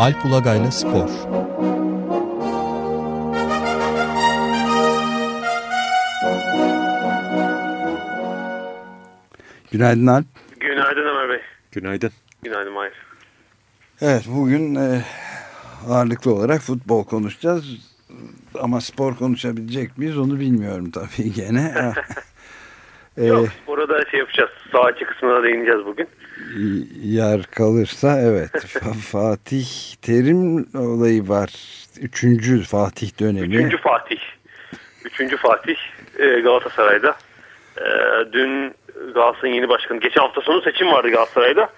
Alp Ulagay'la Spor Günaydın Alp. Günaydın Ömer Bey. Günaydın. Günaydın Mahir. Evet bugün e, ağırlıklı olarak futbol konuşacağız. Ama spor konuşabilecek miyiz onu bilmiyorum tabii gene. e, Yok orada şey yapacağız. Sağ içi kısmına değineceğiz bugün. Yer kalırsa evet. Fatih Terim olayı var. Üçüncü Fatih dönemi. Üçüncü Fatih. Üçüncü Fatih e, Galatasaray'da. E, dün Galatasaray'ın yeni başkanı. Geçen hafta sonu seçim vardı Galatasaray'da.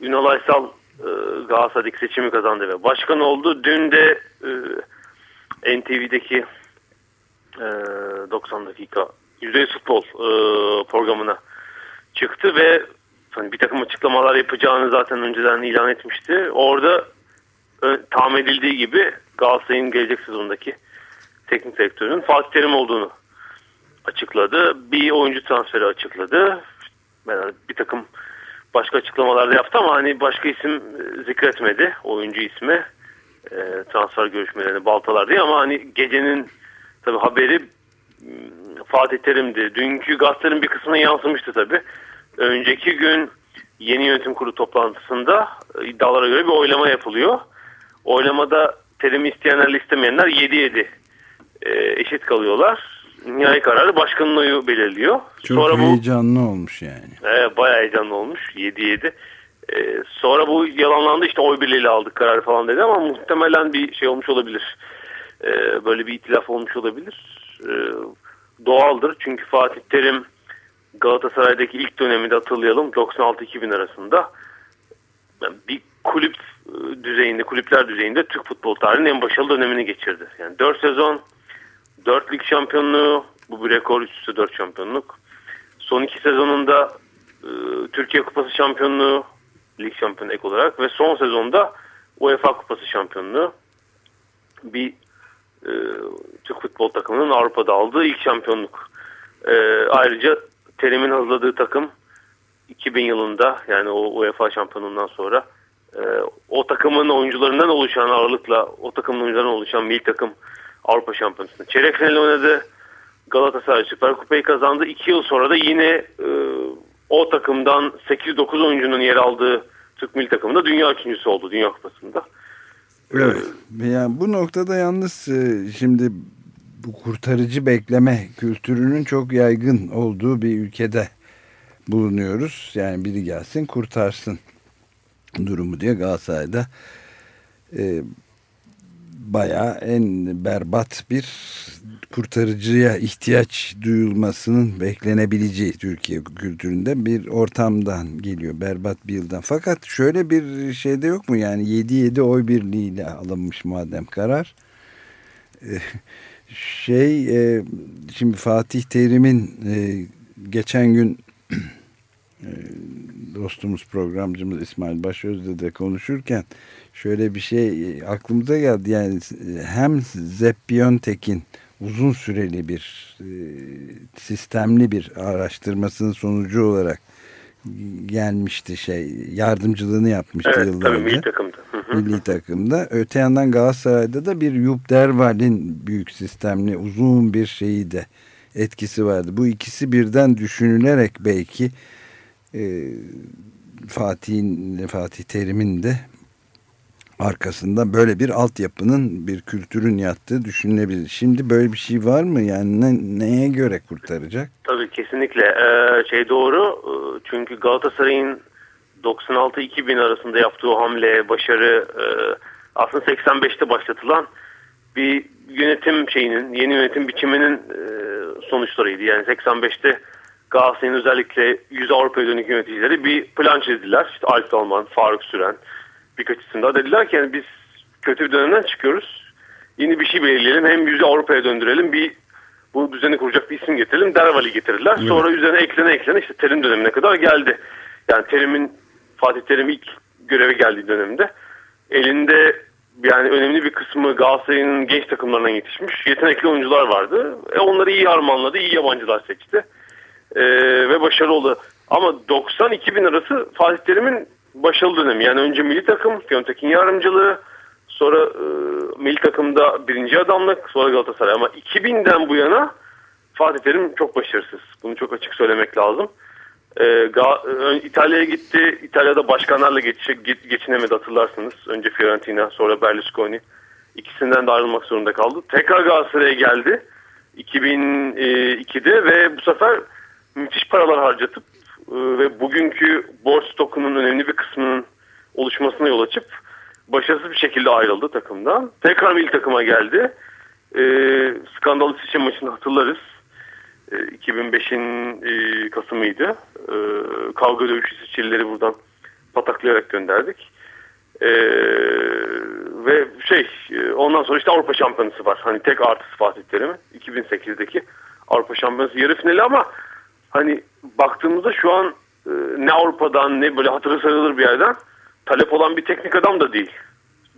Ünal Aysal e, Galatasaray'daki seçimi kazandı ve başkan oldu. Dün de NTV'deki e, 90 dakika %100 futbol programına çıktı ve hani bir takım açıklamalar yapacağını zaten önceden ilan etmişti. Orada e, tahmin edildiği gibi Galatasaray'ın gelecek sezondaki teknik direktörünün Fatih Terim olduğunu açıkladı. Bir oyuncu transferi açıkladı. Yani bir takım başka açıklamalar da yaptı ama hani başka isim zikretmedi. Oyuncu ismi e, transfer görüşmelerini baltalar diye ama hani gecenin tabi haberi Fatih Terim'di. Dünkü gazetenin bir kısmına yansımıştı tabi. Önceki gün yeni yönetim kurulu toplantısında iddialara göre bir oylama yapılıyor. Oylamada Terim'i isteyenlerle istemeyenler 7-7 e, eşit kalıyorlar nihai kararı başkanın oyu belirliyor. Çok sonra heyecanlı bu, olmuş yani. E, bayağı heyecanlı olmuş. 7-7. E, sonra bu yalanlandı işte oy birliğiyle aldık kararı falan dedi ama muhtemelen bir şey olmuş olabilir. E, böyle bir itilaf olmuş olabilir. E, doğaldır çünkü Fatih Terim Galatasaray'daki ilk döneminde hatırlayalım 96-2000 arasında yani bir kulüp e, düzeyinde, kulüpler düzeyinde Türk futbol tarihinin en başarılı dönemini geçirdi. Yani 4 sezon 4 lig şampiyonluğu, bu bir rekor üst üste 4 şampiyonluk. Son iki sezonunda e, Türkiye Kupası şampiyonluğu, lig şampiyonu ek olarak ve son sezonda UEFA Kupası şampiyonluğu. Bir e, Türk futbol takımının Avrupa'da aldığı ilk şampiyonluk. E, ayrıca Terim'in hazırladığı takım 2000 yılında yani o UEFA şampiyonundan sonra e, o takımın oyuncularından oluşan ağırlıkla o takımın oyuncularından oluşan milli takım Avrupa Şampiyonası'nda. Çeyrek final oynadı. Galatasaray Süper Kupayı kazandı. İki yıl sonra da yine e, o takımdan 8-9 oyuncunun yer aldığı Türk milli takımında dünya üçüncüsü oldu Dünya Kupası'nda. Evet. Yani bu noktada yalnız e, şimdi bu kurtarıcı bekleme kültürünün çok yaygın olduğu bir ülkede bulunuyoruz. Yani biri gelsin kurtarsın durumu diye Galatasaray'da e, bayağı en berbat bir kurtarıcıya ihtiyaç duyulmasının beklenebileceği Türkiye kültüründe bir ortamdan geliyor. Berbat bir yıldan. Fakat şöyle bir şey de yok mu? Yani 7-7 oy birliğiyle alınmış madem karar. Şey eh, şimdi Fatih Terim'in eh, geçen gün dostumuz programcımız İsmail Başöz'de de konuşurken şöyle bir şey e, aklımıza geldi. Yani hem Zeppiontek'in uzun süreli bir e, sistemli bir araştırmasının sonucu olarak gelmişti şey yardımcılığını yapmıştı evet, yıllar tabii, önce. Milli takımda. Milli takımda. Öte yandan Galatasaray'da da bir Yup Derval'in büyük sistemli uzun bir şeyi de etkisi vardı. Bu ikisi birden düşünülerek belki e, Fatih'in Fatih Terim'in de arkasında böyle bir altyapının bir kültürün yattığı düşünülebilir. Şimdi böyle bir şey var mı? Yani ne, neye göre kurtaracak? Tabii kesinlikle. Ee, şey doğru. Ee, çünkü Galatasaray'ın 96-2000 arasında yaptığı hamle, başarı e, aslında 85'te başlatılan bir yönetim şeyinin, yeni yönetim biçiminin e, sonuçlarıydı. Yani 85'te Galatasaray'ın özellikle 100 Avrupa dönük yöneticileri bir plan çizdiler. İşte Alp Salman, Faruk Süren, birkaç isim daha dediler ki yani biz kötü bir dönemden çıkıyoruz. Yeni bir şey belirleyelim. Hem yüzü Avrupa'ya döndürelim. Bir bu düzeni kuracak bir isim getirelim. Dervali getirdiler. Evet. Sonra üzerine eklene eklene işte Terim dönemine kadar geldi. Yani Terim'in Fatih Terim ilk göreve geldiği dönemde elinde yani önemli bir kısmı Galatasaray'ın genç takımlarından yetişmiş yetenekli oyuncular vardı. E onları iyi harmanladı, iyi yabancılar seçti. E, ve başarılı oldu. Ama 90-2000 arası Fatih Terim'in başarılı dönemi. Yani önce milli takım, Piyontek'in yardımcılığı, sonra e, milli takımda birinci adamlık, sonra Galatasaray. Ama 2000'den bu yana Fatih Terim çok başarısız. Bunu çok açık söylemek lazım. E, İtalya'ya gitti. İtalya'da başkanlarla geç, geçinemedi hatırlarsınız. Önce Fiorentina, sonra Berlusconi. İkisinden de ayrılmak zorunda kaldı. Tekrar Galatasaray'a geldi. 2002'de ve bu sefer müthiş paralar harcatıp e, ve bugünkü borç stokunun önemli bir kısmının oluşmasına yol açıp başarısız bir şekilde ayrıldı takımdan. Tekrar milli takıma geldi. E, skandal İsviçre maçını hatırlarız. E, 2005'in e, Kasım'ıydı. E, kavga dövüşü İsviçrelileri buradan pataklayarak gönderdik. E, ve şey e, ondan sonra işte Avrupa Şampiyonası var. Hani tek artısı Fatih Terim'in 2008'deki Avrupa Şampiyonası yarı finali ama hani baktığımızda şu an e, ne Avrupa'dan ne böyle hatırı sayılır bir yerden talep olan bir teknik adam da değil.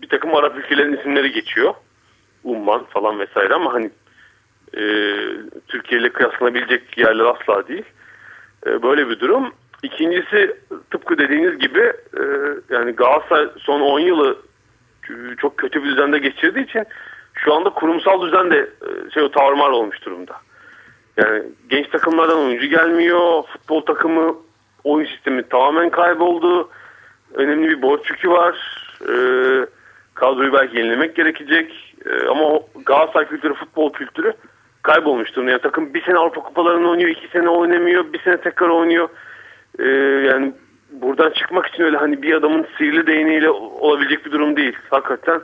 Bir takım Arap ülkelerin isimleri geçiyor. Umman falan vesaire ama hani e, Türkiye ile kıyaslanabilecek yerler asla değil. E, böyle bir durum. İkincisi tıpkı dediğiniz gibi e, yani Galatasaray son 10 yılı çok kötü bir düzende geçirdiği için şu anda kurumsal düzende e, şey o tavrımar olmuş durumda. Yani genç takımlardan oyuncu gelmiyor. Futbol takımı oyun sistemi tamamen kayboldu. Önemli bir borç yükü var. E, kadroyu belki yenilemek gerekecek. E, ama Galatasaray kültürü, futbol kültürü kaybolmuş durumda. Yani takım bir sene Avrupa Kupalarını oynuyor, iki sene oynamıyor, bir sene tekrar oynuyor. E, yani buradan çıkmak için öyle hani bir adamın sihirli değneğiyle olabilecek bir durum değil. Hakikaten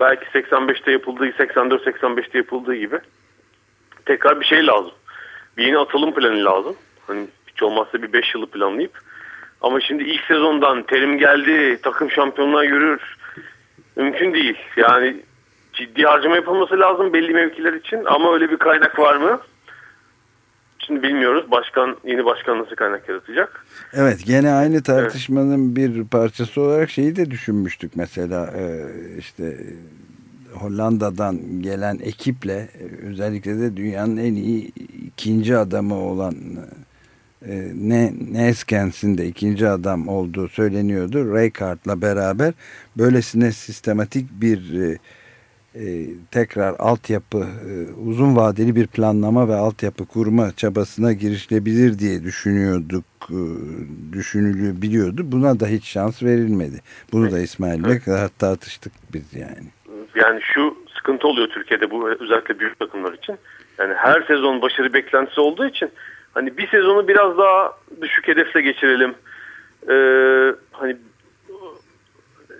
belki 85'te yapıldığı, 84-85'te yapıldığı gibi tekrar bir şey lazım. Bir yeni atılım planı lazım. Hani hiç olmazsa bir 5 yılı planlayıp. Ama şimdi ilk sezondan terim geldi, takım şampiyonluğa yürür. Mümkün değil. Yani ciddi harcama yapılması lazım belli mevkiler için. Ama öyle bir kaynak var mı? Şimdi bilmiyoruz. Başkan yeni başkan nasıl kaynak yaratacak? Evet gene aynı tartışmanın evet. bir parçası olarak şeyi de düşünmüştük mesela e, işte Hollanda'dan gelen ekiple özellikle de dünyanın en iyi ikinci adamı olan e, ne Neskens'in de ikinci adam olduğu söyleniyordu. Rijkaard'la beraber böylesine sistematik bir e, e, tekrar altyapı e, uzun vadeli bir planlama ve altyapı kurma çabasına girişilebilir diye düşünüyorduk e, düşünülüyor biliyordu. Buna da hiç şans verilmedi. Bunu da İsmail'le evet. tartıştık biz yani. Yani şu sıkıntı oluyor Türkiye'de bu özellikle büyük takımlar için. Yani her sezon başarı beklentisi olduğu için hani bir sezonu biraz daha düşük hedefle geçirelim. Ee, hani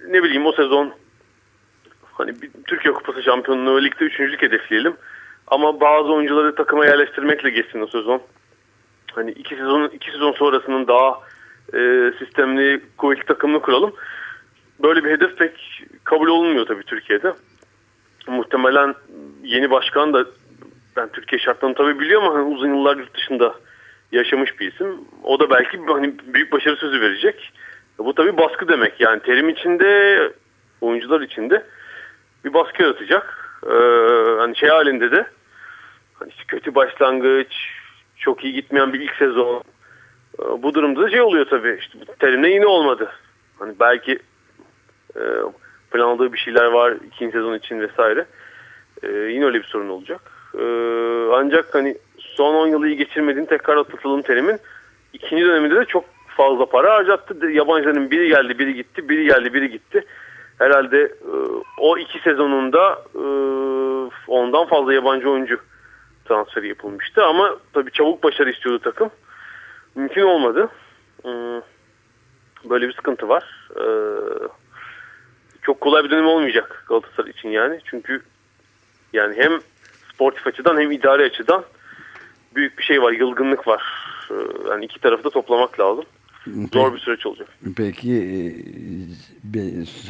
ne bileyim o sezon hani bir Türkiye Kupası şampiyonluğu ligde üçüncülük hedefleyelim. Ama bazı oyuncuları takıma yerleştirmekle geçsin o sezon. Hani iki sezon iki sezon sonrasının daha e, sistemli kuvvetli takımını kuralım. Böyle bir hedef pek kabul olunmuyor tabii Türkiye'de. Muhtemelen yeni başkan da ben Türkiye şartlarını tabii biliyorum ama hani uzun yıllar yurt dışında yaşamış bir isim. O da belki hani büyük başarı sözü verecek. Bu tabii baskı demek. Yani terim içinde, oyuncular içinde bir baskı yaratacak. Ee, hani şey halinde de hani kötü başlangıç, çok iyi gitmeyen bir ilk sezon. Ee, bu durumda da şey oluyor tabii. İşte terimde yine olmadı. Hani belki e, planladığı bir şeyler var ikinci sezon için vesaire. E, yine öyle bir sorun olacak. E, ancak hani son 10 yılı iyi geçirmediğini tekrar hatırlatalım terimin. ikinci döneminde de çok fazla para harcattı. Yabancıların biri geldi biri gitti, biri geldi biri gitti. Herhalde e, o iki sezonunda e, ondan fazla yabancı oyuncu transferi yapılmıştı. Ama tabii çabuk başarı istiyordu takım. Mümkün olmadı. E, böyle bir sıkıntı var. Çok kolay bir dönem olmayacak Galatasaray için yani. Çünkü yani hem sportif açıdan hem idari açıdan büyük bir şey var, yılgınlık var. Yani iki tarafı da toplamak lazım. Peki, Zor bir süreç olacak. Peki e,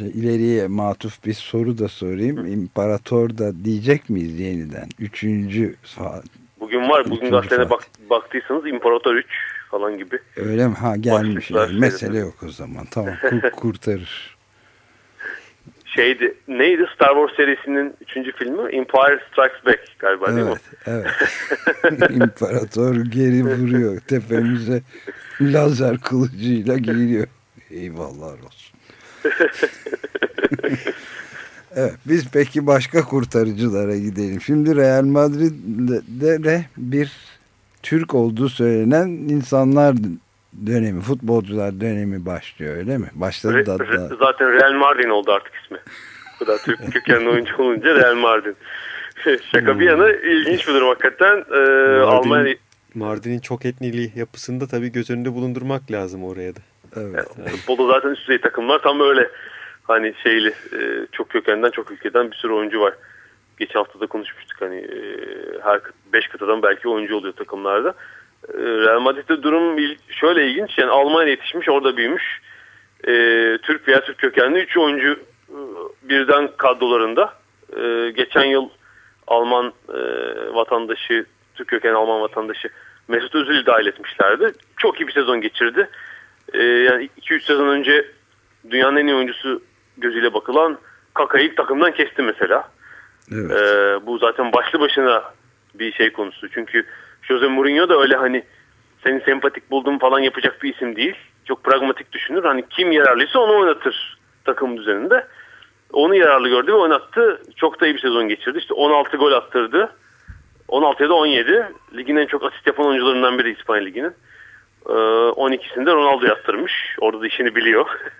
ileriye matuf bir soru da sorayım. Hı. İmparator da diyecek miyiz yeniden? Üçüncü Bugün var. Bugün gazetene bak, baktıysanız İmparator 3 falan gibi. Öyle mi? Ha gelmiş. Yani. Mesele yok o zaman. Tamam kurtarır şeydi neydi Star Wars serisinin üçüncü filmi Empire Strikes Back galiba evet, değil mi? Evet. İmparator geri vuruyor tepemize lazer kılıcıyla geliyor. eyvallah olsun. evet, biz peki başka kurtarıcılara gidelim. Şimdi Real Madrid'de de bir Türk olduğu söylenen insanlar dönemi, futbolcular dönemi başlıyor öyle mi? Başladı Re, da, da. Zaten Real Mardin oldu artık ismi. Bu da Türk kökenli oyuncu olunca Real Mardin. Şaka bir yana ilginç bir durum hakikaten. Ee, Mardin, Almanya... Mardin'in çok etnili yapısında tabii göz önünde bulundurmak lazım oraya da. Evet. Yani, futbolda zaten üst düzey takımlar tam öyle hani şeyli e, çok kökenden çok ülkeden bir sürü oyuncu var. Geçen hafta da konuşmuştuk hani e, her 5 kıtadan belki oyuncu oluyor takımlarda. E, Real Madrid'de durum şöyle ilginç yani Almanya yetişmiş orada büyümüş. E, Türk veya Türk kökenli 3 oyuncu e, birden kadrolarında. E, geçen yıl Alman e, vatandaşı, Türk kökenli Alman vatandaşı Mesut Özil'i dahil etmişlerdi. Çok iyi bir sezon geçirdi. E, yani 2-3 sezon önce dünyanın en iyi oyuncusu gözüyle bakılan Kaka'yı ilk takımdan kesti mesela. Evet. E, bu zaten başlı başına bir şey konusu. Çünkü Jose Mourinho da öyle hani seni sempatik buldum falan yapacak bir isim değil. Çok pragmatik düşünür. Hani kim yararlıysa onu oynatır takım düzeninde. Onu yararlı gördü ve oynattı. Çok da iyi bir sezon geçirdi. İşte 16 gol attırdı. 16 ya da 17. Ligin en çok asist yapan oyuncularından biri İspanya Ligi'nin. Ee, 12'sinde Ronaldo attırmış. Orada da işini biliyor.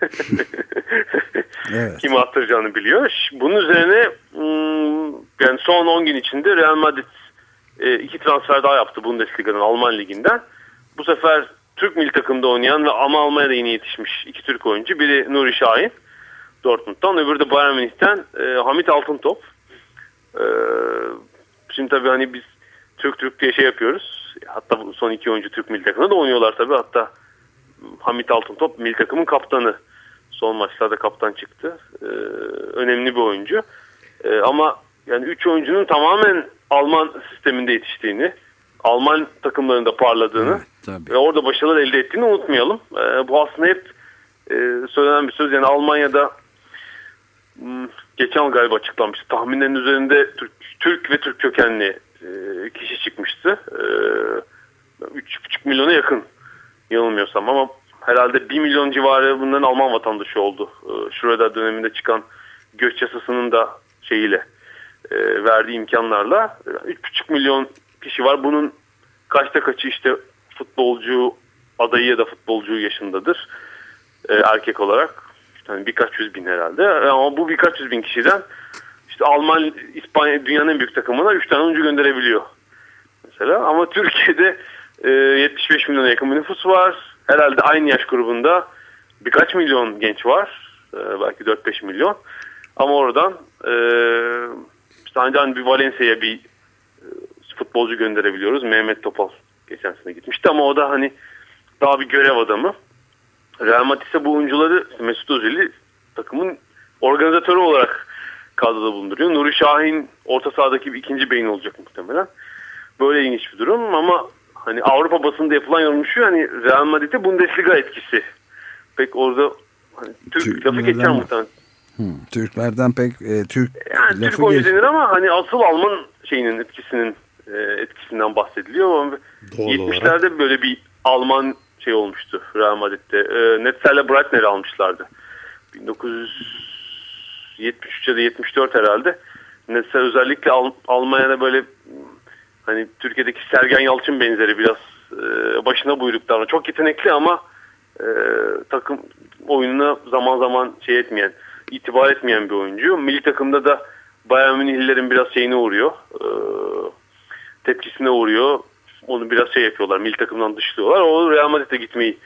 evet. Kimi attıracağını biliyor. Bunun üzerine hmm, yani son 10 gün içinde Real Madrid e, iki transfer daha yaptı Bundesliga'dan Alman Ligi'nden. Bu sefer Türk milli takımda oynayan ve ama Almanya'da yeni yetişmiş iki Türk oyuncu. Biri Nuri Şahin Dortmund'dan öbürü de Bayern Münih'ten e, Hamit Altıntop. E, şimdi tabii hani biz Türk Türk diye şey yapıyoruz. Hatta son iki oyuncu Türk milli takımında da oynuyorlar tabii. Hatta Hamit Altıntop milli takımın kaptanı. Son maçlarda kaptan çıktı. E, önemli bir oyuncu. E, ama yani üç oyuncunun tamamen Alman sisteminde yetiştiğini, Alman takımlarında parladığını evet, ve orada başarılar elde ettiğini unutmayalım. E, bu aslında hep e, söylenen bir söz. Yani Almanya'da Hmm, geçen galiba açıklanmıştı. Tahminlerin üzerinde Türk, Türk ve Türk kökenli e, kişi çıkmıştı. E, 3,5 milyona yakın yanılmıyorsam ama herhalde 1 milyon civarı bunların Alman vatandaşı oldu. E, Şurada döneminde çıkan göç yasasının da şeyiyle e, verdiği imkanlarla 3,5 milyon kişi var. Bunun kaçta kaçı işte futbolcu adayı ya da futbolcu yaşındadır e, erkek olarak yani birkaç yüz bin herhalde. Ama bu birkaç yüz bin kişiden işte Alman, İspanya dünyanın en büyük takımına 3 tane oyuncu gönderebiliyor. Mesela ama Türkiye'de e, 75 milyona yakın bir nüfus var. Herhalde aynı yaş grubunda birkaç milyon genç var. E, belki 4-5 milyon. Ama oradan e, ancak bir Valencia'ya bir e, futbolcu gönderebiliyoruz. Mehmet Topal geçen sene gitmişti ama o da hani daha bir görev adamı. Real Madrid ise bu oyuncuları Mesut Özil'i takımın organizatörü olarak kadroda bulunduruyor. Nuri Şahin orta sahadaki bir ikinci beyin olacak muhtemelen. Böyle ilginç bir durum ama hani Avrupa basında yapılan yorum şu hani Real Madrid'e Bundesliga etkisi. Pek orada hani Türk Türk lafı geçer muhtemelen. Hmm, Türklerden pek e, Türk yani Türk oyuncu denir ama hani asıl Alman şeyinin etkisinin e, etkisinden bahsediliyor. Doğal 70'lerde olarak. böyle bir Alman şey olmuştu Real Madrid'de. E, Netzel'le Breitner'i almışlardı. 1973 ya da 74 herhalde. Netzel özellikle Al Almanya'da böyle hani Türkiye'deki Sergen Yalçın benzeri biraz e, başına buyruklarına çok yetenekli ama e, takım oyununa zaman zaman şey etmeyen, itibar etmeyen bir oyuncu. Milli takımda da Bayern Münihlilerin biraz şeyine uğruyor. E, tepkisine uğruyor onu biraz şey yapıyorlar. Milli takımdan dışlıyorlar. O Real Madrid'e gitmeyi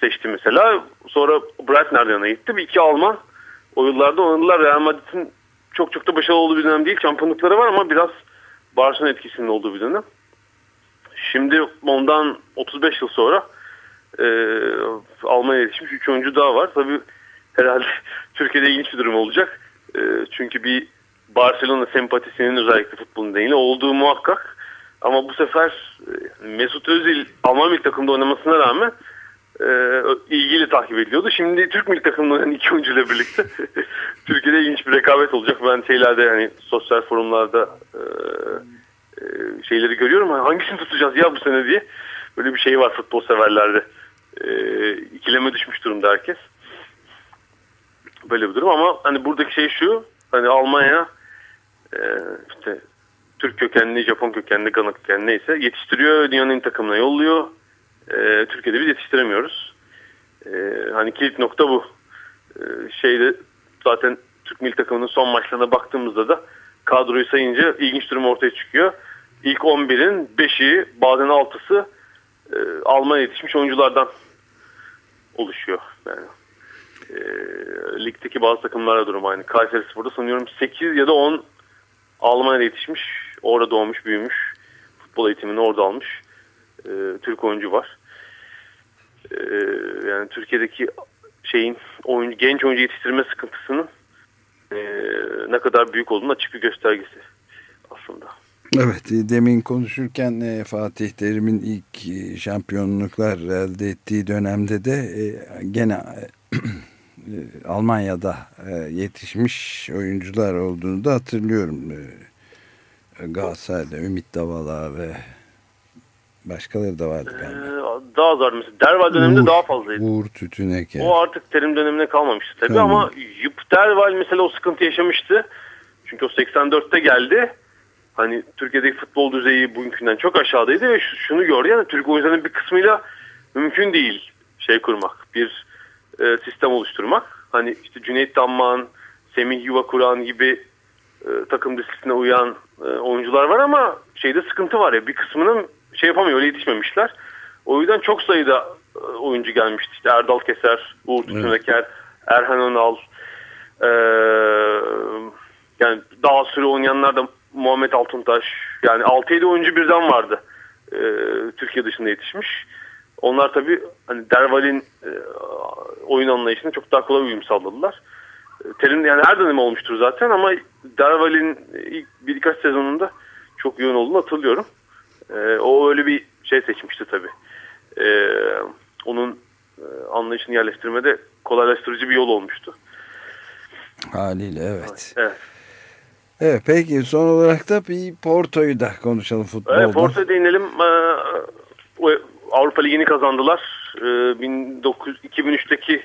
seçti mesela. Sonra Breitner'den gitti. Bir iki Alman o yıllarda oynadılar. Real Madrid'in çok çok da başarılı olduğu bir dönem değil. Şampiyonlukları var ama biraz Barcelona etkisinin olduğu bir dönem. Şimdi ondan 35 yıl sonra e, Almanya'ya yetişmiş 3 oyuncu daha var. Tabii herhalde Türkiye'de ilginç bir durum olacak. E, çünkü bir Barcelona sempatisinin özellikle futbolun nedeniyle olduğu muhakkak. Ama bu sefer e, Mesut Özil Alman milli takımda oynamasına rağmen e, ilgili takip ediliyordu. Şimdi Türk milli takımında oynayan iki oyuncuyla birlikte Türkiye'de ilginç bir rekabet olacak. Ben şeylerde hani sosyal forumlarda e, e, şeyleri görüyorum. Hangisini tutacağız ya bu sene diye. Böyle bir şey var futbol severlerde. e, ikileme düşmüş durumda herkes. Böyle bir durum ama hani buradaki şey şu hani Almanya e, işte Türk kökenli, Japon kökenli, Gana kökenli neyse yetiştiriyor dünyanın takımına yolluyor. E, Türkiye'de biz yetiştiremiyoruz. E, hani kilit nokta bu. E, şeyde zaten Türk milli takımının son maçlarına baktığımızda da kadroyu sayınca ilginç durum ortaya çıkıyor. İlk 11'in 5'i bazen 6'sı e, Almanya yetişmiş oyunculardan oluşuyor. Yani e, ligdeki bazı takımlara durum aynı. Kayseri Spor'da sanıyorum 8 ya da 10 Almanya'da yetişmiş. Orada doğmuş, büyümüş. Futbol eğitimini orada almış. E, Türk oyuncu var. E, yani Türkiye'deki şeyin oyuncu, genç oyuncu yetiştirme sıkıntısının e, ne kadar büyük olduğunu açık bir göstergesi aslında. Evet demin konuşurken e, Fatih Terim'in ilk e, şampiyonluklar elde ettiği dönemde de e, gene Almanya'da e, yetişmiş oyuncular olduğunu da hatırlıyorum. E, Galatasaray'da Ümit Davala ve başkaları da vardı Ee, daha var mesela. Derval döneminde Uğur, daha fazlaydı. Uğur Tütünek. yani. O artık terim dönemine kalmamıştı tabii Tamam. ama Yup Derval mesela o sıkıntı yaşamıştı. Çünkü o 84'te geldi. Hani Türkiye'deki futbol düzeyi bugünkünden çok aşağıdaydı ve şu- şunu gördü yani Türk oyuncuların bir kısmıyla mümkün değil şey kurmak. Bir e, sistem oluşturmak. Hani işte Cüneyt Damman, Semih Yuva Kur'an gibi e, takım disipline uyan e, oyuncular var ama şeyde sıkıntı var ya bir kısmının şey yapamıyor öyle yetişmemişler. O yüzden çok sayıda e, oyuncu gelmişti. İşte Erdal Keser, Uğur Tütüneker, Erhan Önal, e, yani daha süre oynayanlar da Muhammed Altuntaş. Yani 6-7 oyuncu birden vardı. E, Türkiye dışında yetişmiş. Onlar tabii hani Derval'in e, oyun anlayışına çok daha kolay uyum sağladılar. E, Terim yani her dönem olmuştur zaten ama Derval'in ilk birkaç sezonunda çok yoğun olduğunu hatırlıyorum. E, o öyle bir şey seçmişti tabii. E, onun e, anlayışını yerleştirmede kolaylaştırıcı bir yol olmuştu. Haliyle evet. Evet. Evet peki son olarak da bir Porto'yu da konuşalım futbolda. Evet, Porto'ya değinelim. Ee, Avrupa Ligi'ni kazandılar. Ee, 1900 2003'teki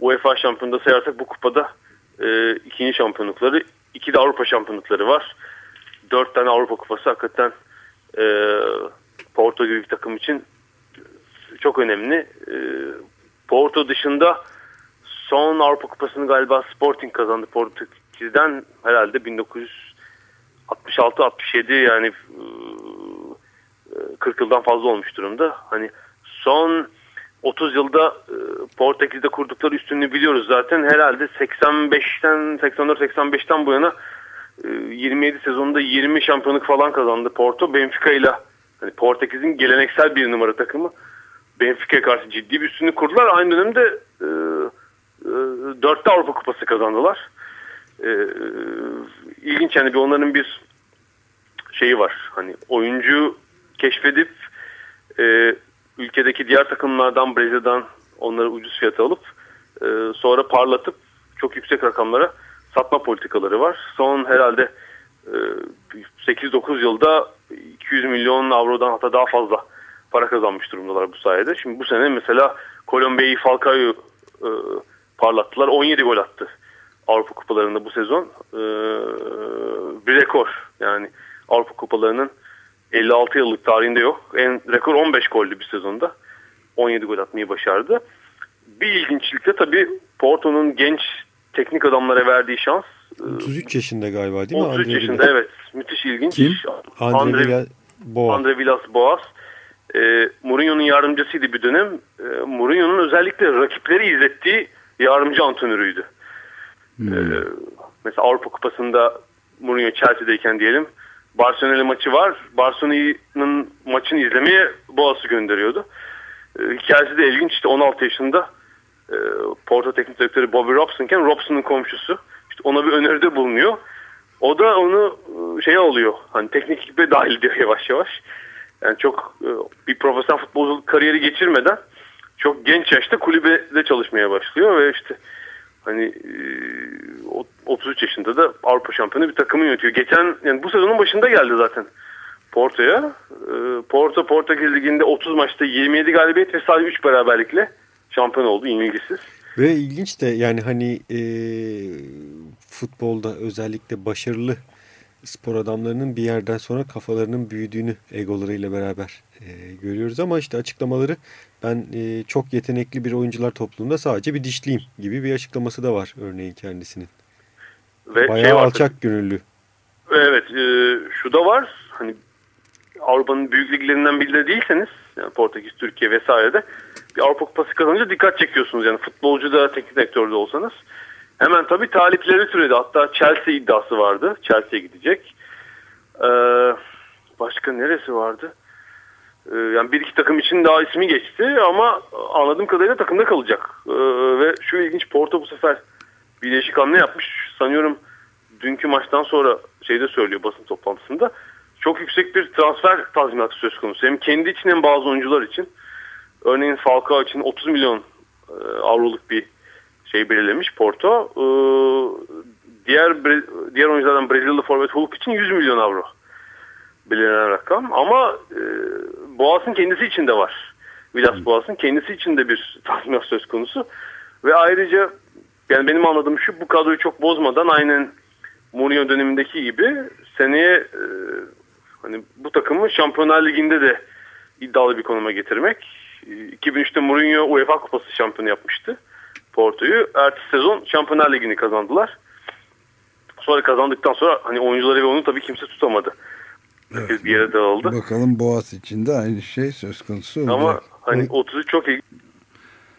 UEFA şampiyonunda sayarsak bu kupada e, ikinci şampiyonlukları. iki de Avrupa şampiyonlukları var. Dört tane Avrupa kupası hakikaten e, Porto gibi bir takım için çok önemli. E, Porto dışında son Avrupa kupasını galiba Sporting kazandı Portekiz'den herhalde 1966-67 yani e, 40 yıldan fazla olmuş durumda. Hani son 30 yılda e, Portekiz'de kurdukları üstünlüğü biliyoruz zaten. Herhalde 85'ten 84-85'ten bu yana e, 27 sezonunda 20 şampiyonluk falan kazandı Porto. Benfica ile hani Portekiz'in geleneksel bir numara takımı Benfica'ya karşı ciddi bir üstünlük kurdular. Aynı dönemde e, e, dörtte Avrupa Kupası kazandılar. E, ilginç yani bir onların bir şeyi var. Hani oyuncu keşfedip e, ülkedeki diğer takımlardan Brezilya'dan onları ucuz fiyata alıp e, sonra parlatıp çok yüksek rakamlara satma politikaları var. Son herhalde e, 8-9 yılda 200 milyon avrodan hatta daha fazla para kazanmış durumdalar bu sayede. Şimdi bu sene mesela Kolombiya'yı Falcao'yu e, parlattılar. 17 gol attı Avrupa kupalarında bu sezon. E, bir rekor. Yani Avrupa kupalarının 56 yıllık tarihinde yok. En rekor 15 gollü bir sezonda. 17 gol atmayı başardı. Bir ilginçlik de tabii Porto'nun genç teknik adamlara verdiği şans. e, 33 yaşında galiba değil mi? 33 Andre yaşında Villas? evet. Müthiş ilginç. Kim? Andre, Andre, Villas Boğa. Andre Villas Boas. E, Mourinho'nun yardımcısıydı bir dönem. E, Mourinho'nun özellikle rakipleri izlettiği yardımcı antrenörüydü. E, mesela Avrupa Kupası'nda Mourinho Chelsea'deyken diyelim Barcelona maçı var. Barcelona'nın maçını izlemeye Boas'ı gönderiyordu. E, hikayesi de ilginç. İşte 16 yaşında e, Porto Teknik Direktörü Bobby Robson'ken Robson'un komşusu. İşte ona bir öneride bulunuyor. O da onu e, şeye alıyor. Hani teknik ekibe dahil ediyor yavaş yavaş. Yani çok e, bir profesyonel futbolculuk kariyeri geçirmeden çok genç yaşta kulübede çalışmaya başlıyor ve işte hani e, o- 33 yaşında da Avrupa şampiyonu bir takımı yönetiyor. Geçen yani bu sezonun başında geldi zaten Porto'ya. E, Porto Portekiz Ligi'nde 30 maçta 27 galibiyet ve sadece 3 beraberlikle şampiyon oldu yenilgisiz. Ve ilginç de yani hani e, futbolda özellikle başarılı spor adamlarının bir yerden sonra kafalarının büyüdüğünü egolarıyla beraber e, görüyoruz. Ama işte açıklamaları ben e, çok yetenekli bir oyuncular topluluğunda sadece bir dişliyim gibi bir açıklaması da var örneğin kendisinin. Ve Bayağı şey alçak gönüllü. Evet e, şu da var hani Avrupa'nın büyük liglerinden biri de değilseniz yani Portekiz, Türkiye vesairede bir Avrupa Kupası kazanınca dikkat çekiyorsunuz. Yani futbolcu da teknik direktör de olsanız. Hemen tabii talipleri türedi. Hatta Chelsea iddiası vardı. Chelsea'ye gidecek. Ee, başka neresi vardı? Ee, yani bir iki takım için daha ismi geçti ama anladığım kadarıyla takımda kalacak. Ee, ve şu ilginç Porto bu sefer bir değişik hamle yapmış. Sanıyorum dünkü maçtan sonra şeyde söylüyor basın toplantısında. Çok yüksek bir transfer tazminatı söz konusu. Hem kendi için hem bazı oyuncular için. Örneğin Falcao için 30 milyon e, avroluk bir şey belirlemiş Porto. E, diğer diğer oyunculardan Brezilyalı forvet Hulk için 100 milyon avro belirlenen rakam. Ama e, Boğaz'ın kendisi için de var. Villas Boğaz'ın kendisi için de bir tazminat söz konusu. Ve ayrıca yani benim anladığım şu bu kadroyu çok bozmadan aynen Mourinho dönemindeki gibi seneye e, hani bu takımı Şampiyonlar Ligi'nde de iddialı bir konuma getirmek. 2003'te Mourinho UEFA Kupası şampiyonu yapmıştı Porto'yu. Ertesi sezon Şampiyonlar Ligi'ni kazandılar. Sonra kazandıktan sonra hani oyuncuları ve onu tabii kimse tutamadı. Evet. Bir yere dağıldı. Bakalım Boğaz için de aynı şey söz konusu olacak. Ama hani 30'u çok iyi.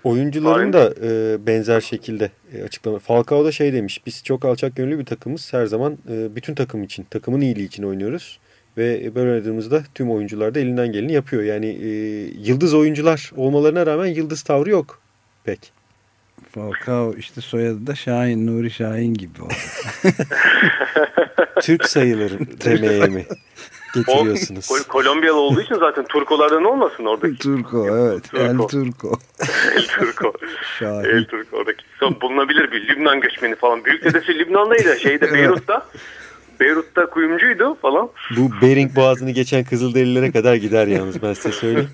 Oyuncuların da e, benzer şekilde e, açıklama. Falcao da şey demiş. Biz çok alçak gönüllü bir takımız. Her zaman e, bütün takım için, takımın iyiliği için oynuyoruz. Ve böyle oynadığımızda tüm oyuncular da elinden geleni yapıyor. Yani e, yıldız oyuncular olmalarına rağmen yıldız tavrı yok pek. Falcao işte soyadı da Şahin, Nuri Şahin gibi oldu. Türk sayılır demeye mi getiriyorsunuz? O, Kolombiyalı olduğu için zaten Turkolardan olmasın oradaki. Turko evet. Turko. El Turko. El Turko. Şahin. El Turko oradaki. Son bulunabilir bir Lübnan göçmeni falan. Büyük dedesi Lübnan'daydı. Şeyde Beyrut'ta. Beyrut'ta kuyumcuydu falan. Bu Bering Boğazı'nı geçen Kızılderililere kadar gider yalnız ben size söyleyeyim.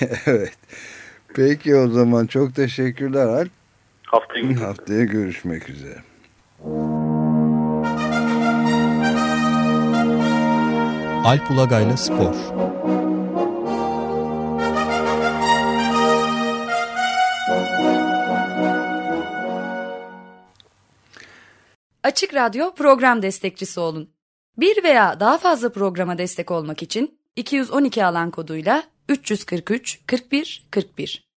evet. Peki o zaman çok teşekkürler Alp. Haftaya, Haftaya görüşmek üzere. Alp Ulagay'la Spor Açık Radyo program destekçisi olun. Bir veya daha fazla programa destek olmak için 212 alan koduyla 343 41 41